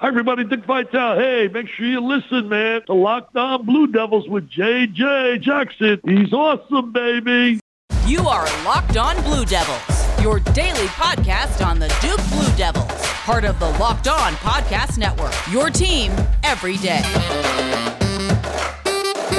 Hi, everybody. Dick Vitale. Hey, make sure you listen, man. to Locked On Blue Devils with JJ Jackson. He's awesome, baby. You are Locked On Blue Devils, your daily podcast on the Duke Blue Devils, part of the Locked On Podcast Network. Your team every day.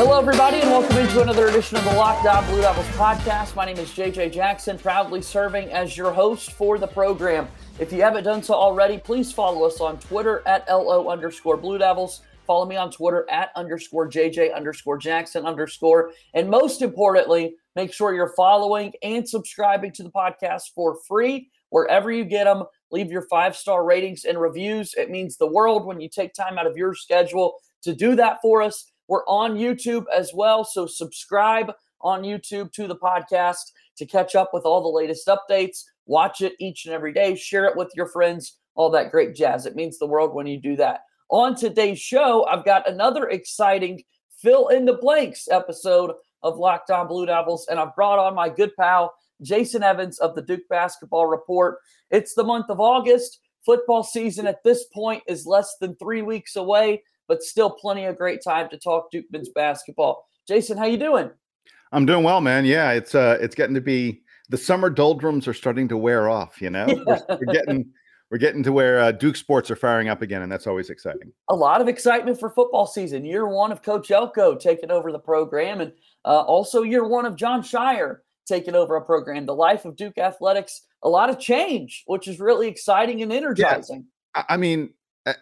Hello, everybody, and welcome into another edition of the Locked On Blue Devils podcast. My name is JJ Jackson, proudly serving as your host for the program. If you haven't done so already, please follow us on Twitter at LO underscore Blue Devils. Follow me on Twitter at underscore JJ underscore Jackson underscore. And most importantly, make sure you're following and subscribing to the podcast for free wherever you get them. Leave your five star ratings and reviews. It means the world when you take time out of your schedule to do that for us. We're on YouTube as well. So subscribe on YouTube to the podcast to catch up with all the latest updates. Watch it each and every day. Share it with your friends, all that great jazz. It means the world when you do that. On today's show, I've got another exciting fill in the blanks episode of Locked On Blue Devils, and I've brought on my good pal, Jason Evans of the Duke Basketball Report. It's the month of August. Football season at this point is less than three weeks away, but still plenty of great time to talk Duke men's basketball. Jason, how you doing? I'm doing well, man. Yeah, it's uh, it's getting to be the summer doldrums are starting to wear off. You know, yeah. we're, we're, getting we're getting to where uh, Duke sports are firing up again, and that's always exciting. A lot of excitement for football season. Year one of Coach Elko taking over the program, and uh, also year one of John Scheyer taking over a program. The life of Duke athletics, a lot of change, which is really exciting and energizing. Yeah. I mean.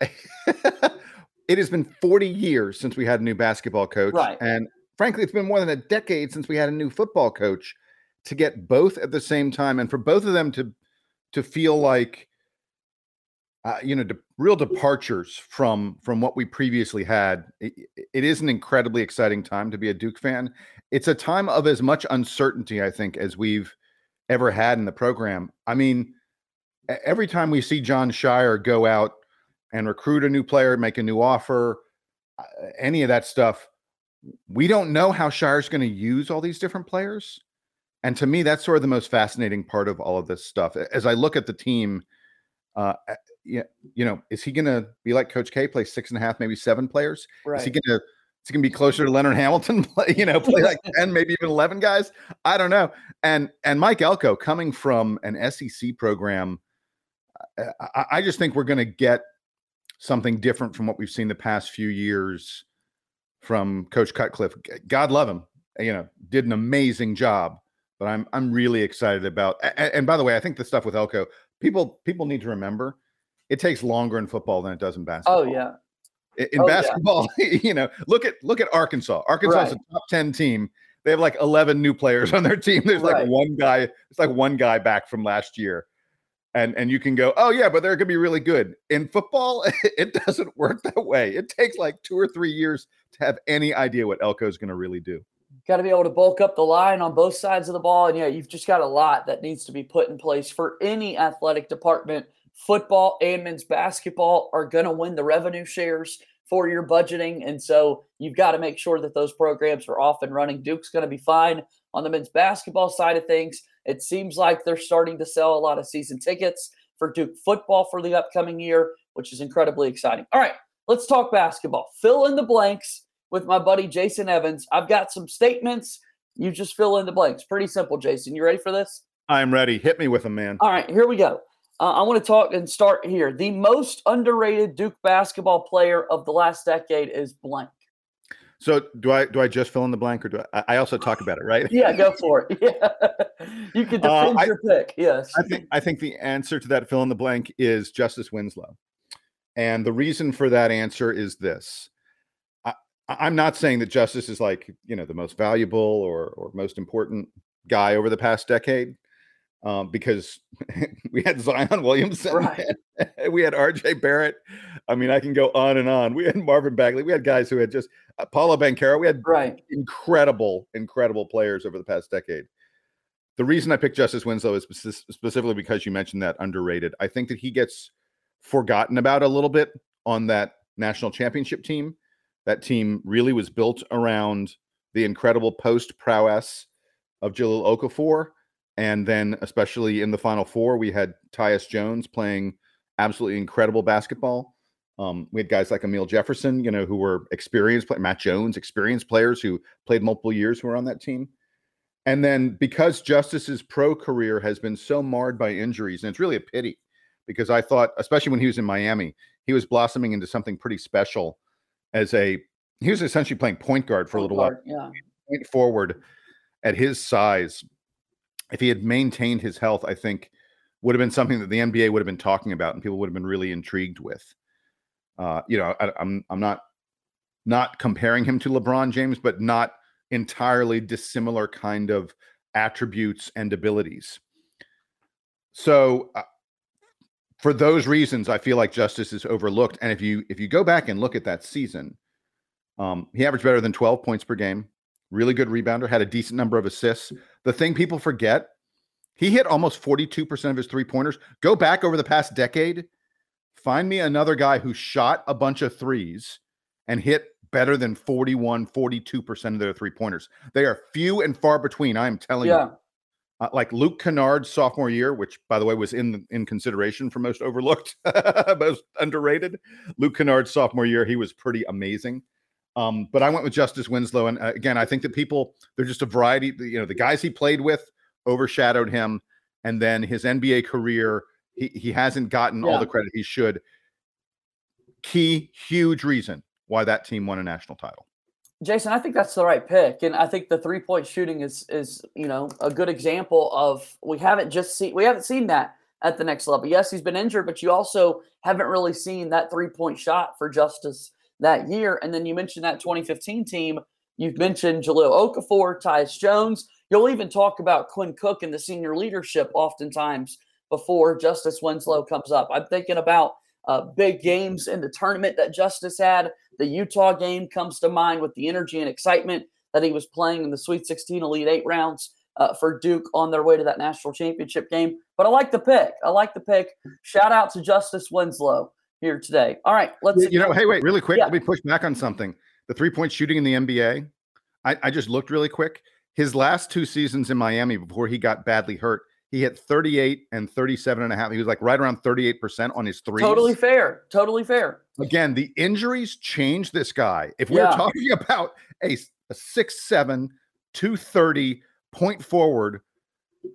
it has been 40 years since we had a new basketball coach. Right. And frankly, it's been more than a decade since we had a new football coach to get both at the same time and for both of them to to feel like uh, you know de- real departures from from what we previously had it, it is an incredibly exciting time to be a duke fan it's a time of as much uncertainty i think as we've ever had in the program i mean every time we see john Scheyer go out and recruit a new player make a new offer uh, any of that stuff we don't know how Scheyer's going to use all these different players and to me, that's sort of the most fascinating part of all of this stuff. As I look at the team, uh, you know, is he going to be like Coach K, play six and a half, maybe seven players? Right. Is he going to is he going to be closer to Leonard Hamilton? Play, you know, play like ten, maybe even eleven guys. I don't know. And and Mike Elko coming from an SEC program, I, I just think we're going to get something different from what we've seen the past few years from Coach Cutcliffe. God love him. Eh, you know, did an amazing job but I'm I'm really excited about. And, and, by the way, I think the stuff with Elko, people people need to remember, it takes longer in football than it does in basketball. Oh yeah. In, oh, basketball, yeah. Oh, you know, look at look at Arkansas. Arkansas right. is a top ten team. They have like eleven new players on their team. There's right. like one guy. It's like one guy back from last year. And, and you can go, oh yeah, but they're gonna be really good. In football, it doesn't work that way. It takes like two or three years to have any idea what Elko is gonna really do got to be able to bulk up the line on both sides of the ball. And yeah, you've just got a lot that needs to be put in place for any athletic department. Football and men's basketball are going to win the revenue shares for your budgeting. And so you've got to make sure that those programs are off and running. Duke's going to be fine on the men's basketball side of things. It seems like they're starting to sell a lot of season tickets for Duke football for the upcoming year, which is incredibly exciting. All right, let's talk basketball. Fill in the blanks with my buddy Jason Evans. I've got some statements. You just fill in the blanks. Pretty simple, Jason. You ready for this? I'm ready. Hit me with them, man. All right, here we go. Uh, I want to talk and start here. The most underrated Duke basketball player of the last decade is blank. So do I do I just fill in the blank or do I, I also talk about it, right? yeah, go for it. Yeah. You can uh, defend uh, your I, pick. Yes. I think I think the answer to that fill in the blank is Justice Winslow. And the reason for that answer is this. I'm not saying that Justice is like you know the most valuable or or most important guy over the past decade, um, because we had Zion Williamson, right. we had R.J. Barrett. I mean, I can go on and on. We had Marvin Bagley. We had guys who had just uh, Paolo Banchero. We had right. incredible, incredible players over the past decade. The reason I picked Justice Winslow is specifically because you mentioned that underrated. I think that he gets forgotten about a little bit on that national championship team that team really was built around the incredible post prowess of Jahlil Okafor. And then, especially in the Final Four, we had Tyus Jones playing absolutely incredible basketball. Um, we had guys like Amile Jefferson, you know, who were experienced, play- Matt Jones, experienced players who played multiple years who were on that team. And then because Justice's pro career has been so marred by injuries, and it's really a pity because I thought, especially when he was in Miami, he was blossoming into something pretty special as a he was essentially playing point guard for a little while. Yeah. Point forward at his size, if he had maintained his health, I think would have been something that the NBA would have been talking about and people would have been really intrigued with. Uh, you know, I, I'm I'm not not comparing him to LeBron James, but not entirely dissimilar kind of attributes and abilities. So uh, for those reasons, I feel like Justice is overlooked. And if you if you go back and look at that season, um, he averaged better than 12 points per game, really good rebounder, had a decent number of assists. The thing people forget, he hit almost 42% of his three pointers. Go back over the past decade, find me another guy who shot a bunch of threes and hit better than 41, 42% of their three pointers. They are few and far between. I am telling Yeah. you. Uh, like Luke Kennard's sophomore year, which by the way was in in consideration for most overlooked, most underrated. Luke Kennard's sophomore year, he was pretty amazing. Um, but I went with Justice Winslow, and uh, again, I think that people they're just a variety. You know, the guys he played with overshadowed him, and then his NBA career, he he hasn't gotten all the credit he should. Key, huge reason why that team won a national title. Jason, I think that's the right pick, and I think the three point shooting is is you know a good example of we haven't just seen we haven't seen that at the next level. Yes, he's been injured, but you also haven't really seen that three point shot for Justice that year. And then you mentioned that 2015 team. You've mentioned Jahlil Okafor, Tyus Jones. You'll even talk about Quinn Cook and the senior leadership oftentimes before Justice Winslow comes up. I'm thinking about uh, big games in the tournament that Justice had. The Utah game comes to mind with the energy and excitement that he was playing in the Sweet 16 Elite Eight rounds uh, for Duke on their way to that national championship game. But I like the pick. I like the pick. Shout out to Justice Winslow here today. All right, let's. You know, hey, wait, really quick. Yeah. Let me push back on something. The three point shooting in the NBA. I, I just looked really quick. His last two seasons in Miami before he got badly hurt, he hit 38 and 37 and a half. He was like right around 38% on his threes. Totally fair. Totally fair. Again, the injuries changed this guy. If we're Yeah. talking about a, a 6'7, 230 point forward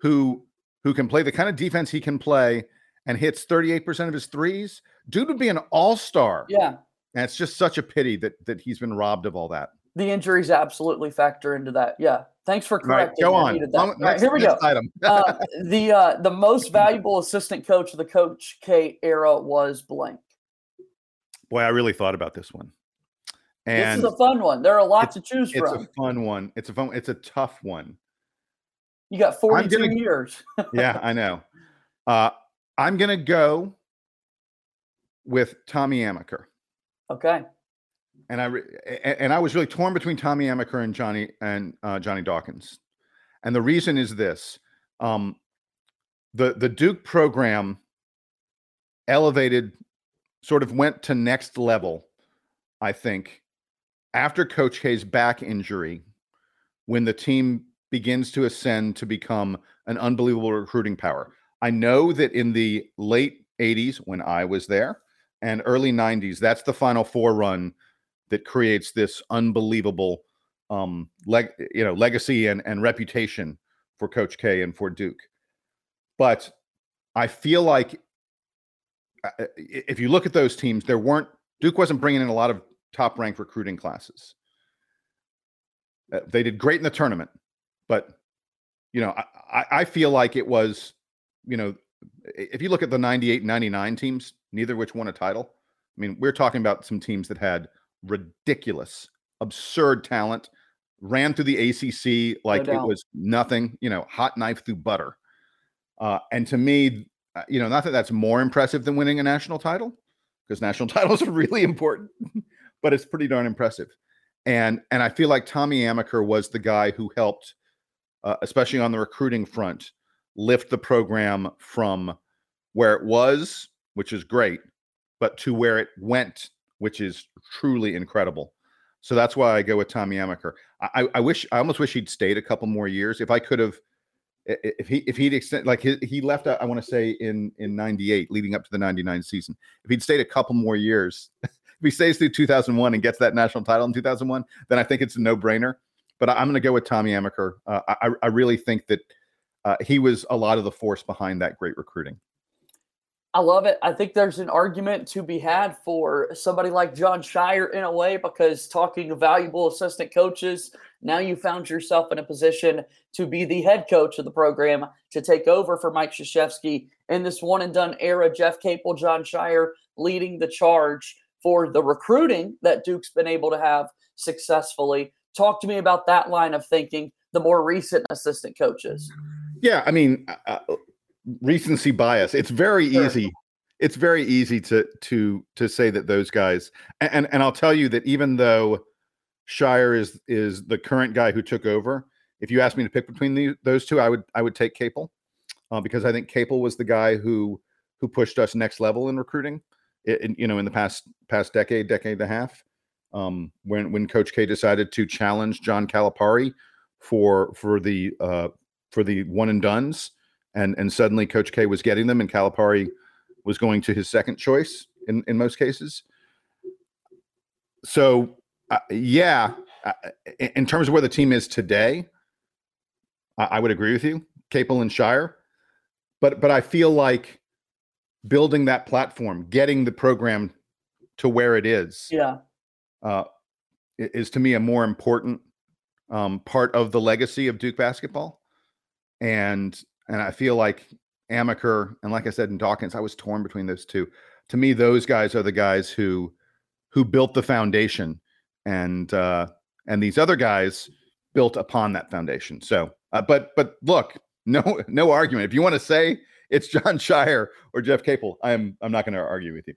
who who can play the kind of defense he can play and hits 38% of his threes, dude would be an all-star. Yeah. And it's just such a pity that that he's been robbed of all that. The injuries absolutely factor into that. Yeah. Thanks for All right, correcting. go on. that. All right, next- here we go. Item. uh, the uh, the most valuable assistant coach of the Coach K era was blank. Boy, I really thought about this one. And this is a fun one. There are a lot to choose it's from. It's a fun one. It's a fun. It's a tough one. you got 42 gonna- years. Yeah, I know. Uh, I'm gonna go with Tommy Amaker. Okay. and I re- and I was really torn between Tommy Amaker and Johnny and uh, Johnny Dawkins, and the reason is this: um, the the Duke program elevated, sort of went to next level, I think, after Coach K's back injury, when the team begins to ascend to become an unbelievable recruiting power. I know that in the late '80s, when I was there, and early '90s, that's the Final Four run that creates this unbelievable um leg you know legacy and and reputation for coach K and for Duke. But I feel like uh, uh, if you look at those teams there weren't Duke wasn't bringing in a lot of top ranked recruiting classes. Uh, they did great in the tournament, but you know, I, I- feel like it was, you know, if you look at the 98 99 teams, neither of which won a title. I mean, we're talking about some teams that had ridiculous, absurd talent, ran through the ACC like it was nothing, you know, hot knife through butter. Uh, and to me, uh, you know, not that that's more impressive than winning a national title, because national titles are really important, but it's pretty darn impressive. And and I feel like Tommy Amaker was the guy who helped, uh, especially on the recruiting front, lift the program from where it was, which is great, but to where it went, which is truly incredible. So that's why I go with Tommy Amaker. I, I- I wish, I almost wish he'd stayed a couple more years. If I could have if he if he'd extend like he, he left I want to say in in 98 leading up to the 99 season if he'd stayed a couple more years if he stays through 2001 and gets that national title in 2001 then I think it's a no-brainer but I'm going to go with Tommy Amaker uh, I I really think that uh, he was a lot of the force behind that great recruiting I love it. I think there's an argument to be had for somebody like John Scheyer in a way, because talking of valuable assistant coaches, now you found yourself in a position to be the head coach of the program to take over for Mike Krzyzewski in this one and done era. Jeff Capel, John Scheyer leading the charge for the recruiting that Duke's been able to have successfully. Talk to me about that line of thinking, the more recent assistant coaches. Yeah, I mean, uh, uh recency bias. It's very sure. easy. It's very easy to to to say that those guys and and I'll tell you that even though Scheyer is is the current guy who took over, if you ask me to pick between the, those two, I would I would take Capel uh, because I think Capel was the guy who who pushed us next level in recruiting. In, you know, in the past past decade, decade and a half, um, when when Coach K decided to challenge John Calipari for for the uh, for the one and dones and and suddenly Coach K was getting them, and Calipari was going to his second choice in in most cases. So uh, yeah, uh, in terms of where the team is today, I, I would agree with you, Capel and Scheyer, but but I feel like building that platform, getting the program to where it is, yeah, uh, is to me a more important um, part of the legacy of Duke basketball. And and I feel like Amaker and like I said in Dawkins, I was torn between those two. To me, those guys are the guys who who built the foundation, and uh, and these other guys built upon that foundation. So, uh, but but look, no no argument. If you want to say it's John Scheyer or Jeff Capel, I'm I'm not going to argue with you.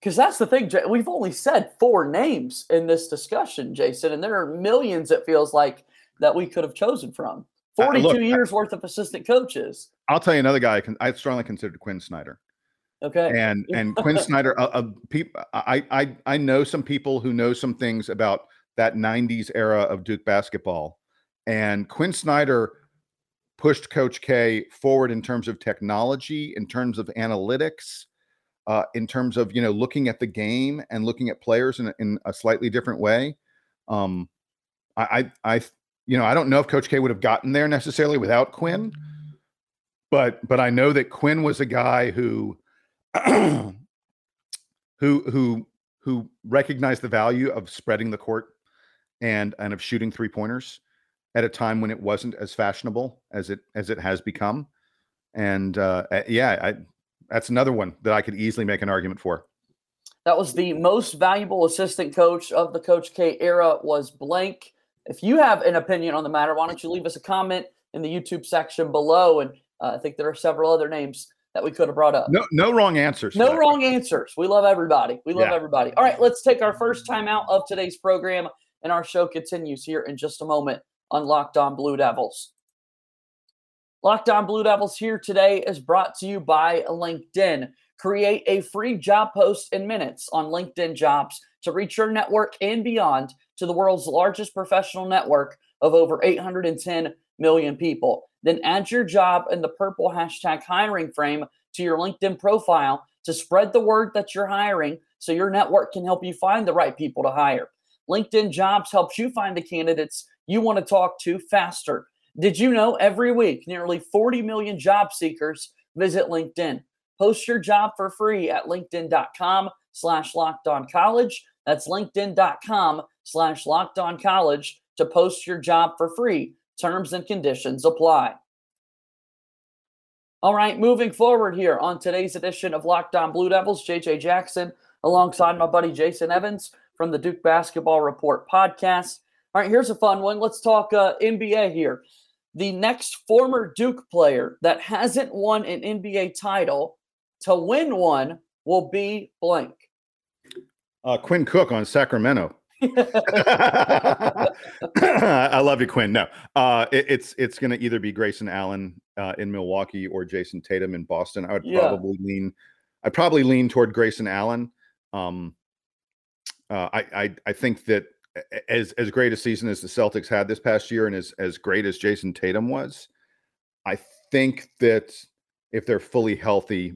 Because that's the thing, we've only said four names in this discussion, Jason, and there are millions. It feels like that we could have chosen from. 42 uh, look, years I, worth of assistant coaches. I'll tell you another guy I, can, I strongly considered Quinn Snyder. Okay. And and Quinn Snyder, uh, uh, people, I I I know some people who know some things about that '90s era of Duke basketball, and Quinn Snyder pushed Coach K forward in terms of technology, in terms of analytics, uh, in terms of you know looking at the game and looking at players in, in a slightly different way. Um, I I you know, I don't know if Coach K would have gotten there necessarily without Quinn, but but I know that Quinn was a guy who who who who recognized the value of spreading the court and and of shooting three pointers at a time when it wasn't as fashionable as it as it has become. And uh, yeah, I, that's another one that I could easily make an argument for. That was the most valuable assistant coach of the Coach K era was blank. If you have an opinion on the matter, why don't you leave us a comment in the YouTube section below? And uh, I think there are several other names that we could have brought up. No, no wrong answers. No wrong answers. We love everybody. We love yeah. everybody. All right, let's take our first time out of today's program, and our show continues here in just a moment on Locked On Blue Devils. Locked On Blue Devils here today is brought to you by LinkedIn. Create a free job post in minutes on LinkedIn Jobs to reach your network and beyond to the world's largest professional network of over 810 million people. Then add your job in the purple hashtag hiring frame to your LinkedIn profile to spread the word that you're hiring so your network can help you find the right people to hire. LinkedIn Jobs helps you find the candidates you want to talk to faster. Did you know every week nearly 40 million job seekers visit LinkedIn? Post your job for free at linkedin.com slash locked on college. That's linkedin.com slash locked on college to post your job for free. Terms and conditions apply. All right, moving forward here on today's edition of Locked On Blue Devils, JJ Jackson alongside my buddy Jason Evans from the Duke Basketball Report podcast. All right, here's a fun one. Let's talk uh, NBA here. The next former Duke player that hasn't won an NBA title to win one will be blank. Uh, Quinn Cook on Sacramento. I love you, Quinn. No, uh, it, it's it's going to either be Grayson Allen uh, in Milwaukee or Jayson Tatum in Boston. I would yeah. probably lean. I probably lean toward Grayson Allen. Um, uh, I, I I think that as as great a season as the Celtics had this past year, and as as great as Jayson Tatum was, I think that if they're fully healthy,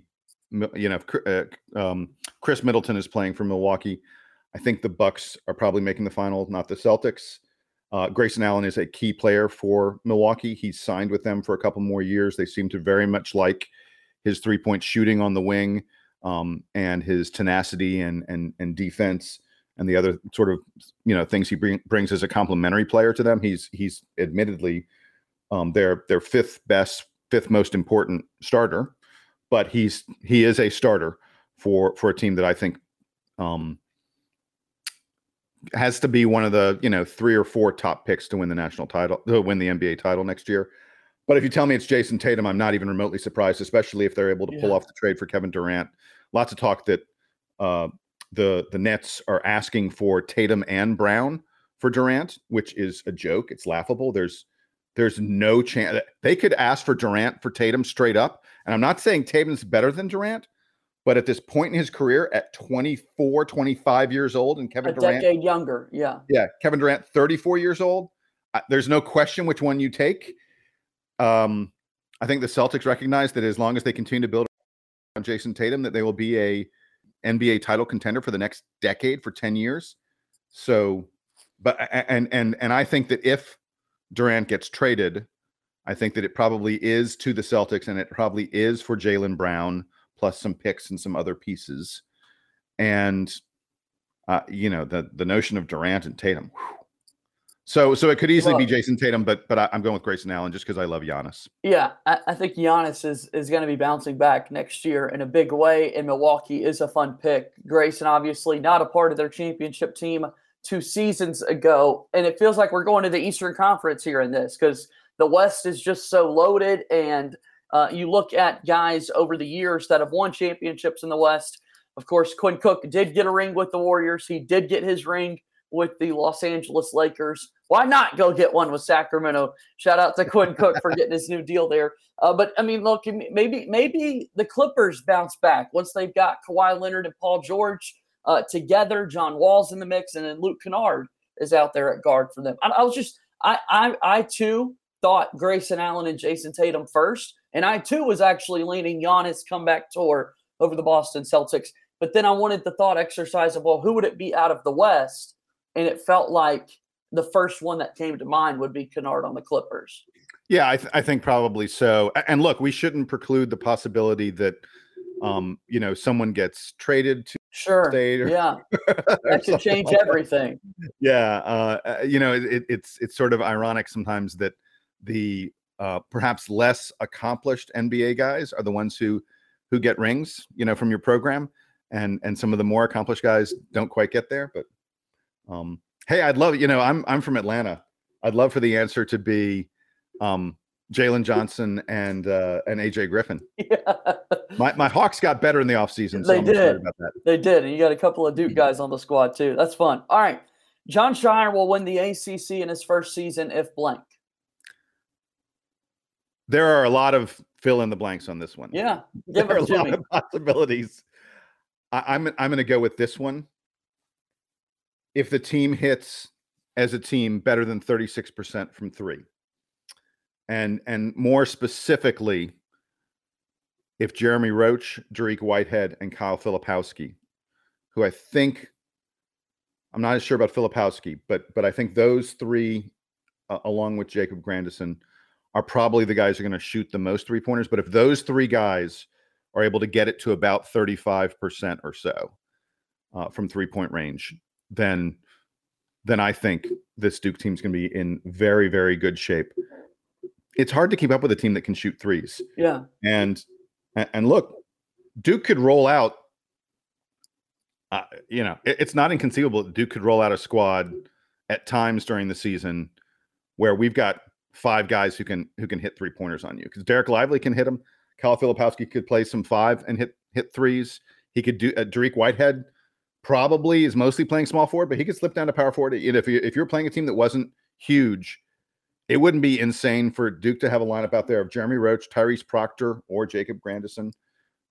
you know, uh, um, Khris Middleton is playing for Milwaukee. I think the Bucks are probably making the final, not the Celtics. Uh, Grayson Allen is a key player for Milwaukee. He's signed with them for a couple more years. They seem to very much like his three point shooting on the wing um, and his tenacity and and and defense and the other sort of you know things he bring, brings as a complementary player to them. He's he's admittedly um, their their fifth best, fifth most important starter, but he's he is a starter for for a team that I think um, has to be one of the you know three or four top picks to win the national title to win the NBA title next year. But if you tell me it's Jayson Tatum, I'm not even remotely surprised, especially if they're able to yeah. pull off the trade for Kevin Durant. Lots of talk that uh, the the Nets are asking for Tatum and Brown for Durant, which is a joke. It's laughable. There's there's no chance they could ask for Durant for Tatum straight up. And I'm not saying Tatum's better than Durant, but at this point in his career, at 24, 25 years old, and Kevin a Durant, decade younger, yeah, yeah, Kevin Durant, 34 years old. There's no question which one you take. Um, I think the Celtics recognize that as long as they continue to build on Jayson Tatum, that they will be a NBA title contender for the next decade for 10 years. So, but and and and I think that if Durant gets traded, I think that it probably is to the Celtics and it probably is for Jaylen Brown plus some picks and some other pieces. And uh, you know, the the notion of Durant and Tatum. Whew, so, so it could easily well, be Jayson Tatum, but but I, am going with Grayson Allen just because I love Giannis. Yeah, I, I think Giannis is is going to be bouncing back next year in a big way. And Milwaukee is a fun pick. Grayson, obviously, not a part of their championship team two seasons ago, and it feels like we're going to the Eastern Conference here in this because the West is just so loaded. And uh, you look at guys over the years that have won championships in the West. Of course, Quinn Cook did get a ring with the Warriors. He did get his ring with the Los Angeles Lakers. Why not go get one with Sacramento? Shout out to Quinn Cook for getting his new deal there. Uh, but I mean, look, maybe maybe the Clippers bounce back once they've got Kawhi Leonard and Paul George uh, together. John Wall's in the mix, and then Luke Kennard is out there at guard for them. I, I was just, I, I, I too thought Grayson Allen and Jayson Tatum first, and I too was actually leaning Giannis comeback tour over the Boston Celtics. But then I wanted the thought exercise of, well, who would it be out of the West? and it felt like the first one that came to mind would be Kennard on the Clippers. Yeah, I, th- I think probably so. And look, we shouldn't preclude the possibility that um, you know, someone gets traded to sure, state or, yeah, that could change like everything. That. Yeah, uh, uh, you know, it, it's it's sort of ironic sometimes that the uh, perhaps less accomplished NBA guys are the ones who who get rings, you know, from your program, and and some of the more accomplished guys don't quite get there. But um, hey, I'd love, you know, I'm I'm from Atlanta. I'd love for the answer to be um, Jalen Johnson and uh, and AJ Griffin. Yeah. My my Hawks got better in the offseason. So they I'm did. They did. And you got a couple of Duke guys on the squad too. That's fun. All right. John Scheyer will win the ACC in his first season if blank. There are a lot of fill in the blanks on this one. Yeah. Give there are a lot of possibilities. I, I'm I'm going to go with this one if the team hits as a team better than 36% from three. And and more specifically, if Jeremy Roach, Dariq Whitehead, and Kyle Filipowski, who I think I'm not as sure about Filipowski, but but I think those three, uh, along with Jacob Grandison, are probably the guys who are going to shoot the most three pointers. But if those three guys are able to get it to about 35% or so uh, from three point range, then then I think this Duke team's going to be in very very good shape. It's hard to keep up with a team that can shoot threes. Yeah. And and look, Duke could roll out uh, you know, it, it's not inconceivable that Duke could roll out a squad at times during the season where we've got five guys who can who can hit three pointers on you because Dereck Lively can hit them. Kyle Filipowski could play some five and hit hit threes. He could do uh, Dariq Whitehead probably is mostly playing small forward, but he could slip down to power forward. And if you if you're playing a team that wasn't huge, it wouldn't be insane for Duke to have a lineup out there of Jeremy Roach, Tyrese Proctor, or Jacob Grandison.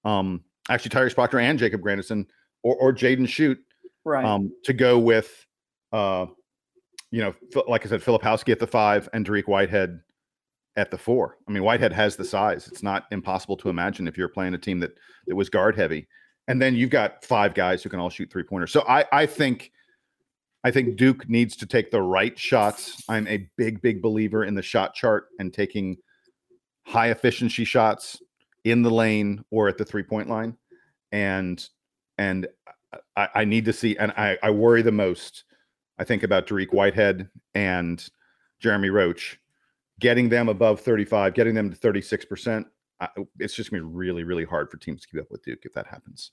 Um, actually, Tyrese Proctor and Jacob Grandison, or or Jaden Schutt, right? Um, to go with, uh, you know, like I said, Filipowski at the five and Dariq Whitehead at the four. I mean, Whitehead has the size. It's not impossible to imagine if you're playing a team that that was guard heavy. And then you've got five guys who can all shoot three pointers. So I I think I think Duke needs to take the right shots. I'm a big, big believer in the shot chart and taking high efficiency shots in the lane or at the three point line. And and I, I need to see, and I, I worry the most. I think about Dariq Whitehead and Jeremy Roach, getting them above 35, getting them to 36%. it's just going to be really, really hard for teams to keep up with Duke if that happens.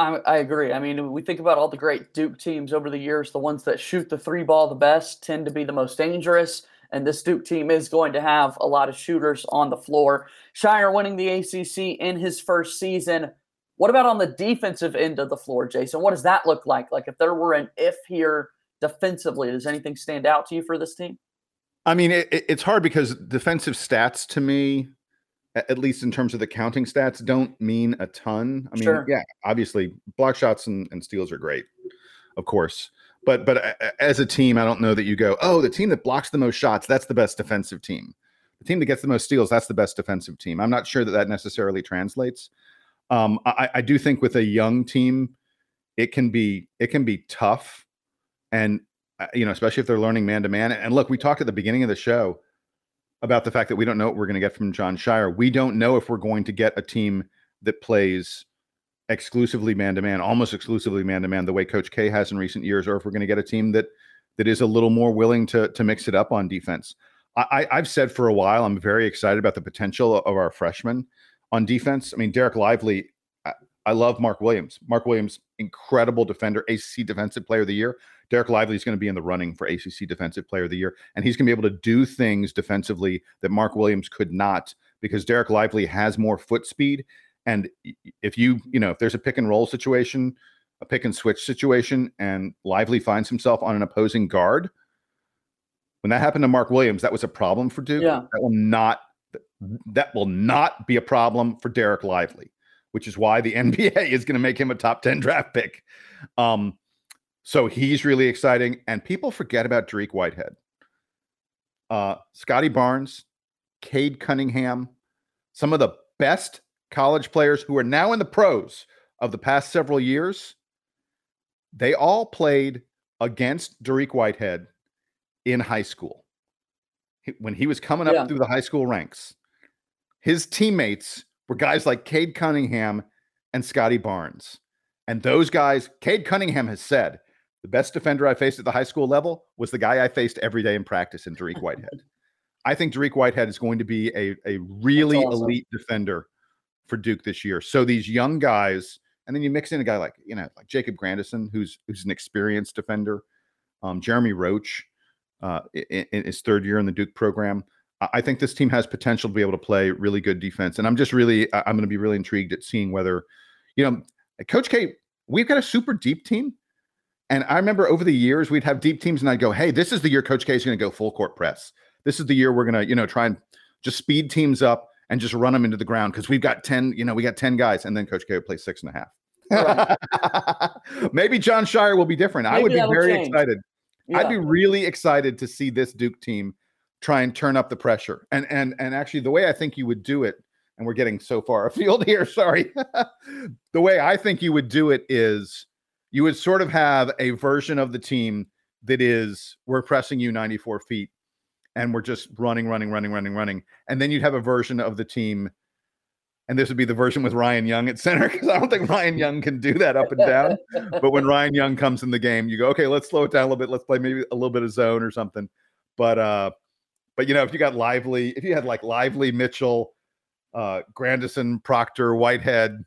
I, I, agree. I mean, we think about all the great Duke teams over the years, the ones that shoot the three ball the best tend to be the most dangerous. And this Duke team is going to have a lot of shooters on the floor. Scheyer winning the ACC in his first season. What about on the defensive end of the floor, Jason? What does that look like? Like if there were an if here defensively, does anything stand out to you for this team? I mean, it, it's hard because defensive stats to me, at least in terms of the counting stats, don't mean a ton. I mean, sure. yeah, obviously block shots and, and steals are great, of course. But but as a team, I don't know that you go, oh, the team that blocks the most shots, that's the best defensive team. The team that gets the most steals, that's the best defensive team. I'm not sure that that necessarily translates. Um, I, I do think with a young team, it can be it can be tough, and uh, you know, especially if they're learning man to man. And look, we talked at the beginning of the show about the fact that we don't know what we're going to get from John Scheyer. We don't know if we're going to get a team that plays exclusively man to man, almost exclusively man to man, the way Coach K has in recent years, or if we're going to get a team that that is a little more willing to to mix it up on defense. I, I've said for a while, I'm very excited about the potential of our freshmen on defense. I mean, Dereck Lively I love Mark Williams. Mark Williams, incredible defender, ACC Defensive Player of the Year. Dereck Lively is going to be in the running for ACC Defensive Player of the Year, and he's going to be able to do things defensively that Mark Williams could not because Dereck Lively has more foot speed. And if you, you know, if there's a pick and roll situation, a pick and switch situation, and Lively finds himself on an opposing guard, when that happened to Mark Williams, that was a problem for Duke. Yeah. That will not that will not be a problem for Dereck Lively which is why the NBA is going to make him a top 10 draft pick. Um, so he's really exciting. And people forget about Dariq Whitehead. Uh, Scottie Barnes, Cade Cunningham, some of the best college players who are now in the pros of the past several years, they all played against Dariq Whitehead in high school. When he was coming up yeah. through the high school ranks, his teammates were guys like Cade Cunningham and Scottie Barnes. And those guys, Cade Cunningham has said, the best defender I faced at the high school level was the guy I faced every day in practice in Dariq Whitehead. I think Dariq Whitehead is going to be a, a really awesome. elite defender for Duke this year. So these young guys, and then you mix in a guy like, you know, like Jacob Grandison, who's who's an experienced defender, um, Jeremy Roach, uh, in, in his third year in the Duke program. I think this team has potential to be able to play really good defense, and I'm just really I'm going to be really intrigued at seeing whether, you know, Coach K, we've got a super deep team, and I remember over the years we'd have deep teams, and I'd go, hey, this is the year Coach K is going to go full court press. This is the year we're going to you know try and just speed teams up and just run them into the ground because we've got ten you know we got ten guys, and then Coach K would play six and a half. Right. Maybe John Scheyer will be different. Maybe I would be very change. excited. Yeah. I'd be really excited to see this Duke team try and turn up the pressure. And and and actually the way I think you would do it, and we're getting so far afield here, sorry. the way I think you would do it is you would sort of have a version of the team that is we're pressing you 94 feet and we're just running, running, running, running, running. And then you'd have a version of the team, and this would be the version with Ryan Young at center, because I don't think Ryan Young can do that up and down. but when Ryan Young comes in the game, you go, okay, let's slow it down a little bit. Let's play maybe a little bit of zone or something. But uh but you know, if you got Lively, if you had like Lively, Mitchell, uh, Grandison, Proctor, Whitehead,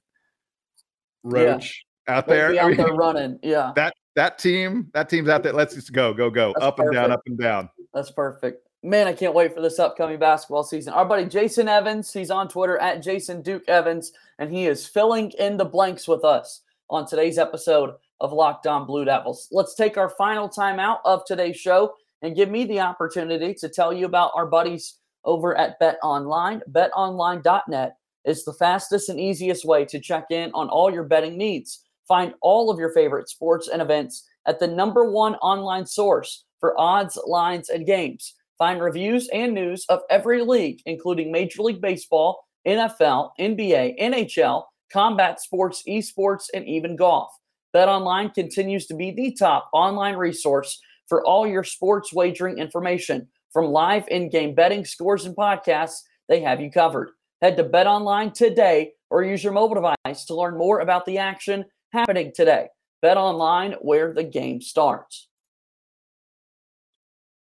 Roach. Out there, out I mean, there running, yeah. That that team, that team's out there. Let's just go, go, go, That's up perfect. and down, up and down. That's perfect. Man, I can't wait for this upcoming basketball season. Our buddy Jason Evans, he's on Twitter at Jason Duke Evans, and he is filling in the blanks with us on today's episode of Locked On Blue Devils. Let's take our final time out of today's show and give me the opportunity to tell you about our buddies over at Bet Online. BetOnline.net is the fastest and easiest way to check in on all your betting needs. Find all of your favorite sports and events at the number one online source for odds, lines, and games. Find reviews and news of every league, including Major League Baseball, NFL, NBA, NHL, combat sports, esports, and even golf. BetOnline continues to be the top online resource for all your sports wagering information. From live in game betting, scores, and podcasts, they have you covered. Head to BetOnline today or use your mobile device to learn more about the action happening today. Bet online where the game starts.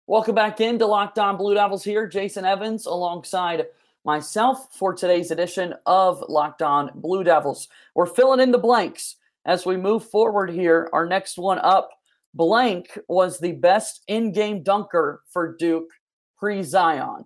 Welcome back into Locked On Blue Devils here. Jason Evans alongside myself for today's edition of Locked On Blue Devils. We're filling in the blanks as we move forward here. Our next one up, blank was the best in-game dunker for Duke pre-Zion.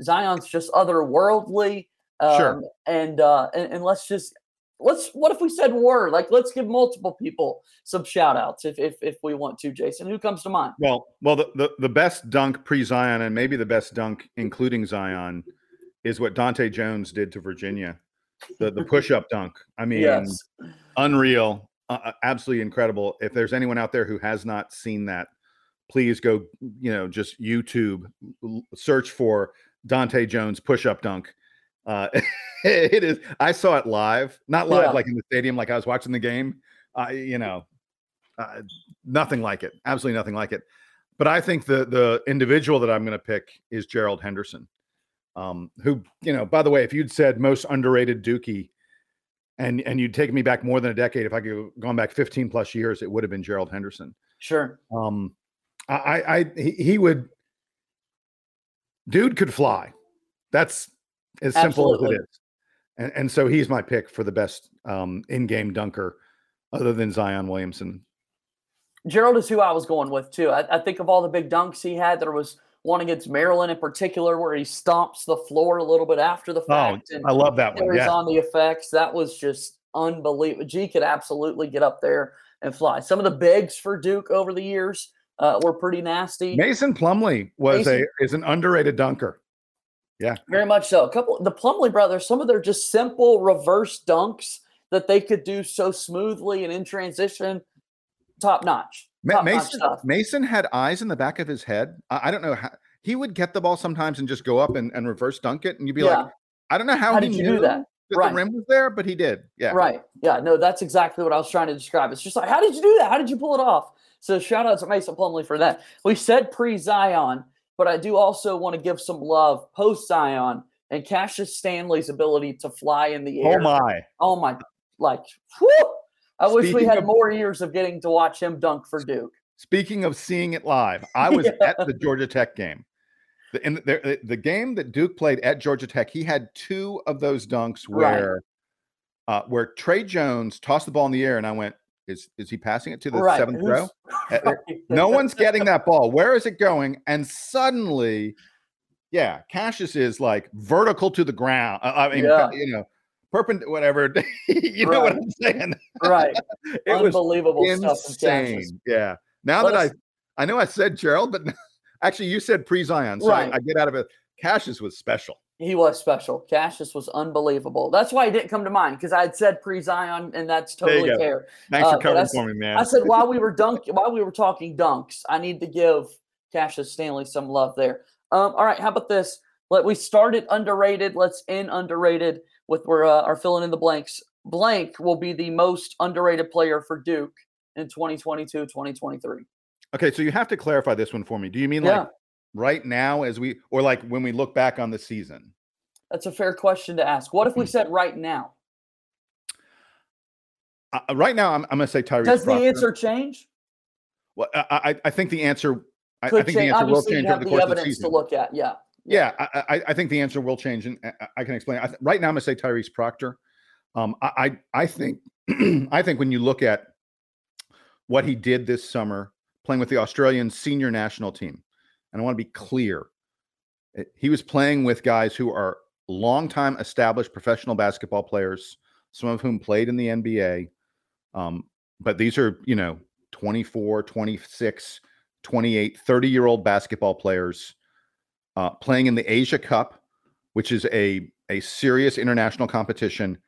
Zion's just otherworldly. Um, Sure. And, uh, and and let's just let's what if we said word like let's give multiple people some shout outs if if if we want to jason who comes to mind Well, well, the, the, the best dunk pre Zion and maybe the best dunk including Zion is what Dahntay Jones did to Virginia, the the push up dunk. I mean, yes unreal, uh, uh, absolutely incredible. If there's anyone out there who has not seen that, please go. You know, just YouTube, search for Dahntay Jones push up dunk. Uh, it is. I saw it live, not live Yeah. like in the stadium, like I was watching the game. I, you know, uh, nothing like it. Absolutely nothing like it. But I think the the individual that I'm going to pick is Gerald Henderson, um, who you know. By the way, if you'd said most underrated Dookie, and and you'd taken me back more than a decade, if I could gone back 15 plus years, it would have been Gerald Henderson. sure Um, I, I, I he, he would, dude could fly. That's as simple as it is. And, and so he's my pick for the best um, in-game dunker, other than Zion Williamson. Gerald is who I was going with too. I, I think of all the big dunks he had. There was one against Maryland in particular where he stomps the floor a little bit after the Oh, fact and I love that one. Yeah, on the effects. That was just unbelievable. G could absolutely get up there and fly. Some of the bigs for Duke over the years uh, were pretty nasty. Mason Plumlee was Mason- a is an underrated dunker. Very much so. A couple the Plumlee brothers, some of their just simple reverse dunks that they could do so smoothly and in transition, top notch. Top Mason. Mason had eyes in the back of his head. I, I don't know how he would get the ball sometimes and just go up and, and reverse dunk it, and you'd be Yeah. like, I don't know how, How he did you knew do that? Right. the rim was there, but he did. Yeah, Right. Yeah. No, that's exactly what I was trying to describe. It's just like, how did you do that? How did you pull it off? So shout out to Mason Plumlee for that. We said pre Zion, but I do also want to give some love post Zion and Cassius Stanley's ability to fly in the air. Oh my! Oh my, like, whew, I wish we had of- more years of getting to watch him dunk for Duke. Speaking of seeing it live, I was Yeah. at the Georgia Tech game. The, in the, the game that Duke played at Georgia Tech, he had two of those dunks Right. where uh, where Tre Jones tossed the ball in the air, and I went, "Is is he passing it to the right. seventh row?" Uh, right. no one's getting that ball. Where is it going? And suddenly, yeah, Cassius is like vertical to the ground. Uh, I mean, Yeah. you know, perpendicular, whatever. you know what I'm saying? right. It was Unbelievable stuff from insane. Yeah. Now that I, I know I said Gerald, but actually you said pre Zion, so Right. I, I get out of it. Cassius was special. He was special. Cassius was unbelievable. That's why he didn't come to mind because I had said pre Zion, and that's totally fair. Thanks Uh, for covering for me, man. I said while we were dunk, while we were talking dunks, I need to give Cassius Stanley some love there. Um, all right, how about this? Let we started underrated. Let's end underrated with we're uh, are filling in the blanks. Blank will be the most underrated player for Duke in 2022, 2023. okay, so you have to clarify this one for me. Do you mean Yeah. like right now, as we, or like when we look back on the season? That's a fair question to ask. What if Hmm. we said right now? Uh, uh, right now, I'm, I'm going to say Tyrese. Does the Proctor. answer change? Well, I, I, I think the answer. I, I think the change. answer will Obviously, you change over the the course of the evidence to look at. Yeah. Yeah, I, I, I think the answer will change, and I- I can explain. I th- right now, I'm going to say Tyrese Proctor. Um, I, I, I think, I think when you look at what he did this summer, playing with the Australian senior national team, and I want to be clear, eh, he was playing with guys who are longtime established professional basketball players, some of whom played in the NBA. Um, but these are, you know, 24, 26, 28, 30 year old basketball players uh, playing in the Asia Cup, which is a a serious international competition,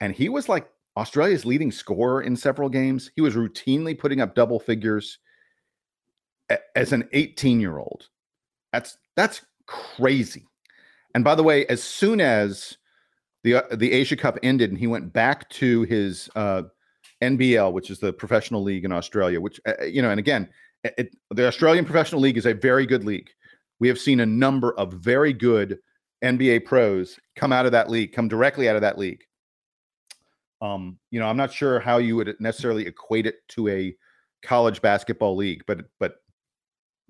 and he was like Australia's leading scorer in several games. He was routinely putting up double figures as an 18 year old. That's that's crazy. And by the way, as soon as the uh, the Asia Cup ended and he went back to his uh, NBL, which is the professional league in Australia, which uh, you know, and again, it, the Australian professional league is a very good league. We have seen a number of very good NBA pros come out of that league, come directly out of that league. Um, you know, I'm not sure how you would necessarily equate it to a college basketball league, but but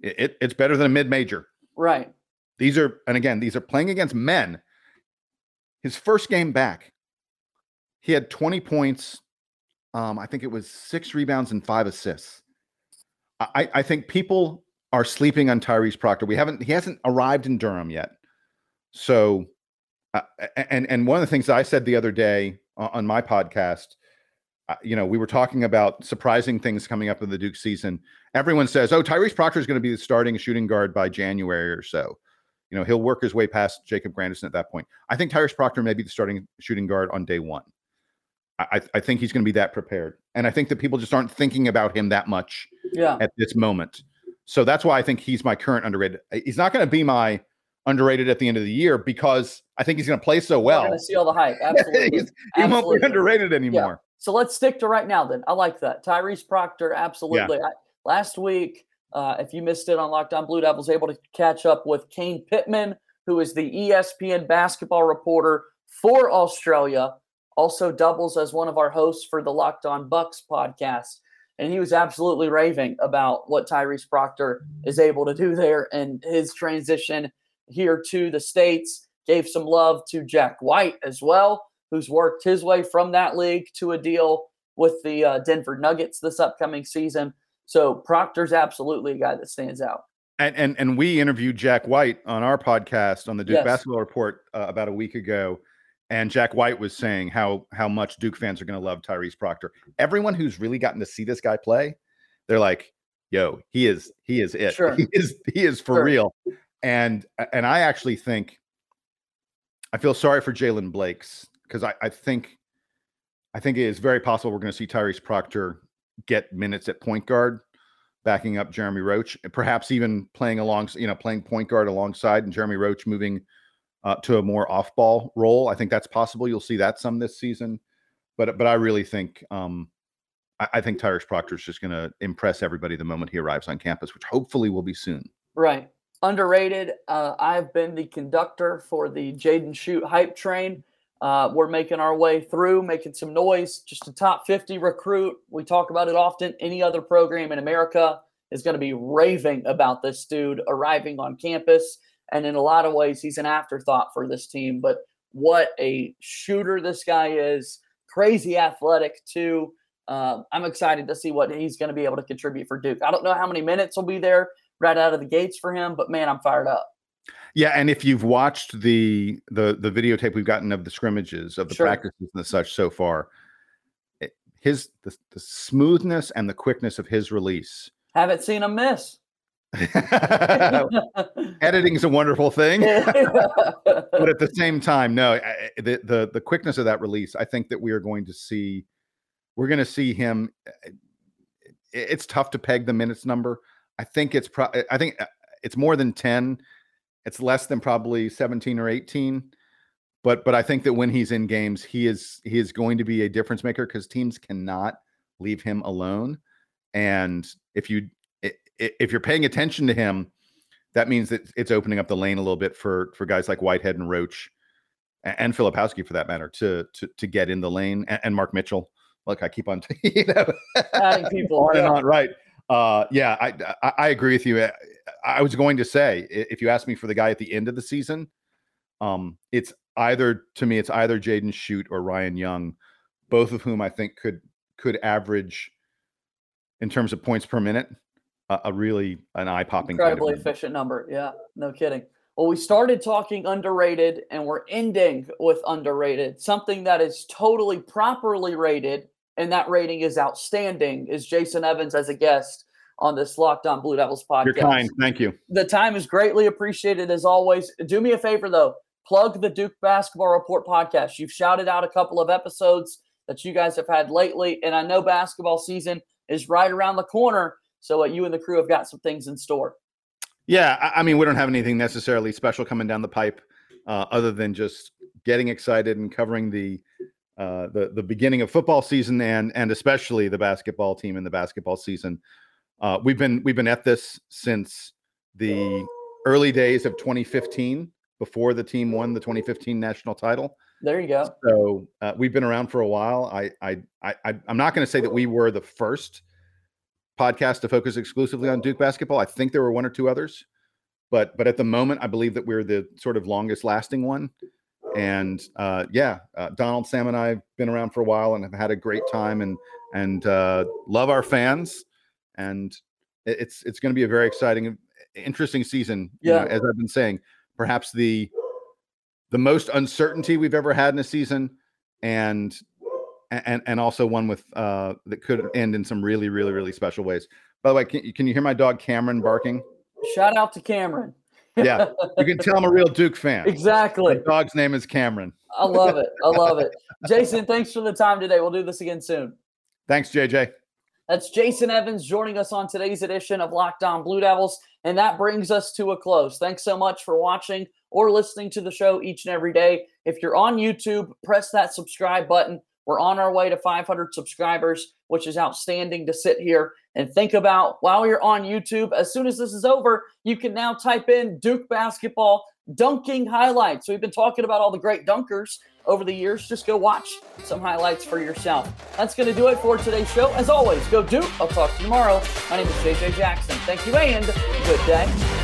it, it's better than a mid major. Right. These are, and again, these are playing against men. His first game back, he had 20 points. Um, I think it was six rebounds and five assists. I, I think people are sleeping on Tyrese Proctor. We haven't, he hasn't arrived in Durham yet. So, uh, and and one of the things I said the other day on my podcast, uh, Uh, you know, we were talking about surprising things coming up in the Duke season. Everyone says, "Oh, Tyrese Proctor is going to be the starting shooting guard by January or so." You know, he'll work his way past Jacob Grandison at that point. I think Tyrese Proctor may be the starting shooting guard on day one. I, I think he's going to be that prepared, and I think that people just aren't thinking about him that much yeah. at this moment. So that's why I think he's my current underrated. Uh, he's not going to be my underrated at the end of the year because I think he's going to play so well. Going to see all the hype. Absolutely. he Absolutely. won't be underrated anymore. So let's stick to right now. Then I like that. Tyrese Proctor, absolutely. Yeah. I, last week, uh, if you missed it on Locked On Blue Devils, able to catch up with Kane Pitman, who is the ESPN basketball reporter for Australia. Also doubles as one of our hosts for the Locked On Bucks podcast. And he was absolutely raving about what Tyrese Proctor is able to do there and his transition here to the States. Gave some love to Jack White as well, who's worked his way from that league to a deal with the uh, Denver Nuggets this upcoming season. So Proctor's absolutely a guy that stands out. And and and we interviewed Jack White on our podcast on the Duke yes. Basketball Report uh, about a week ago, and Jack White was saying how how much Duke fans are going to love Tyrese Proctor. Everyone who's really gotten to see this guy play, they're like, "Yo, he is he is it. Sure. He is he is for sure. real." And and I actually think I feel sorry for Jaylen Blakes because I, I think I think it is very possible we're going to see Tyrese Proctor get minutes at point guard, backing up Jeremy Roach, and perhaps even playing along, you know, playing point guard alongside and Jeremy Roach moving uh, to a more off ball role. I think that's possible. You'll see that some this season, but but I really think um, I, I think Tyrese Proctor is just going to impress everybody the moment he arrives on campus, which hopefully will be soon. Right. Underrated. Uh, I've been the conductor for the Jaden Schutt hype train. Uh, we're making our way through, making some noise. Just a top 50 recruit. We talk about it often. Any other program in America is going to be raving about this dude arriving on campus. And in a lot of ways, he's an afterthought for this team. But what a shooter this guy is. Crazy athletic, too. Uh, I'm excited to see what he's going to be able to contribute for Duke. I don't know how many minutes will be there right out of the gates for him, but man, I'm fired up. Yeah, and if you've watched the the the videotape we've gotten of the scrimmages of the sure. practices and such so far, it, his the, the smoothness and the quickness of his release. Haven't seen him miss. Editing is a wonderful thing, but at the same time, no, eh, eh, the, the the quickness of that release. I think that we are going to see, we're going to see him. It's tough to peg the minutes number. I think it's pro. I think it's more than ten it's less than probably 17 or 18. But but I think that when he's in games, he is he is going to be a difference maker because teams cannot leave him alone. And if you if you're paying attention to him, that means that it's opening up the lane a little bit for for guys like Whitehead and Roach and Filipowski for that matter to to to get in the lane and, and Mark Mitchell. Look, I keep on you know adding people on yeah. and on. Right. Uh, yeah, I, I, I agree with you. I was going to say, if you ask me for the guy at the end of the season, um, it's either to me, it's either Jaden Schutt or Ryan Young, both of whom I think could could average in terms of points per minute a, a really an eye popping, incredibly kind of efficient number. Yeah, no kidding. Well, we started talking underrated, and we're ending with underrated. Something that is totally properly rated, and that rating is outstanding. Is Jason Evans as a guest? on this Locked On Blue Devils podcast. You're kind. Thank you. The time is greatly appreciated as always. Do me a favor though, plug the Duke Basketball Report podcast. You've shouted out a couple of episodes that you guys have had lately, and I know basketball season is right around the corner. So uh, you and the crew have got some things in store. Yeah, I, I mean, we don't have anything necessarily special coming down the pipe, uh, other than just getting excited and covering the uh, the the beginning of football season and and especially the basketball team in the basketball season. Uh, we've been we've been at this since the early days of 2015, before the team won the 2015 national title. There you go. So uh, we've been around for a while. I I, I I'm not going to say that we were the first podcast to focus exclusively on Duke basketball. I think there were one or two others, but but at the moment, I believe that we're the sort of longest lasting one. And uh, yeah, uh, Donald, Sam, and I have been around for a while and have had a great time and and uh, love our fans. And it's it's going to be a very exciting, interesting season. Yeah, know, as I've been saying, perhaps the the most uncertainty we've ever had in a season, and and and also one with uh that could end in some really really really special ways. By the way, can, can you hear my dog Cameron barking? Shout out to Cameron. Yeah, you can tell I'm a real Duke fan. Exactly. My dog's name is Cameron. I love it. I love it. Jason, thanks for the time today. We'll do this again soon. Thanks, JJ. That's Jason Evans joining us on today's edition of Locked On Blue Devils. And that brings us to a close. Thanks so much for watching or listening to the show each and every day. If you're on YouTube, press that subscribe button. We're on our way to 500 subscribers, which is outstanding to sit here and think about while you're on YouTube. As soon as this is over, you can now type in Duke basketball dunking highlights. We've been talking about all the great dunkers over the years. Just go watch some highlights for yourself. That's going to do it for today's show. As always, go Duke. I'll talk to you tomorrow. My name is JJ Jackson. Thank you and good day.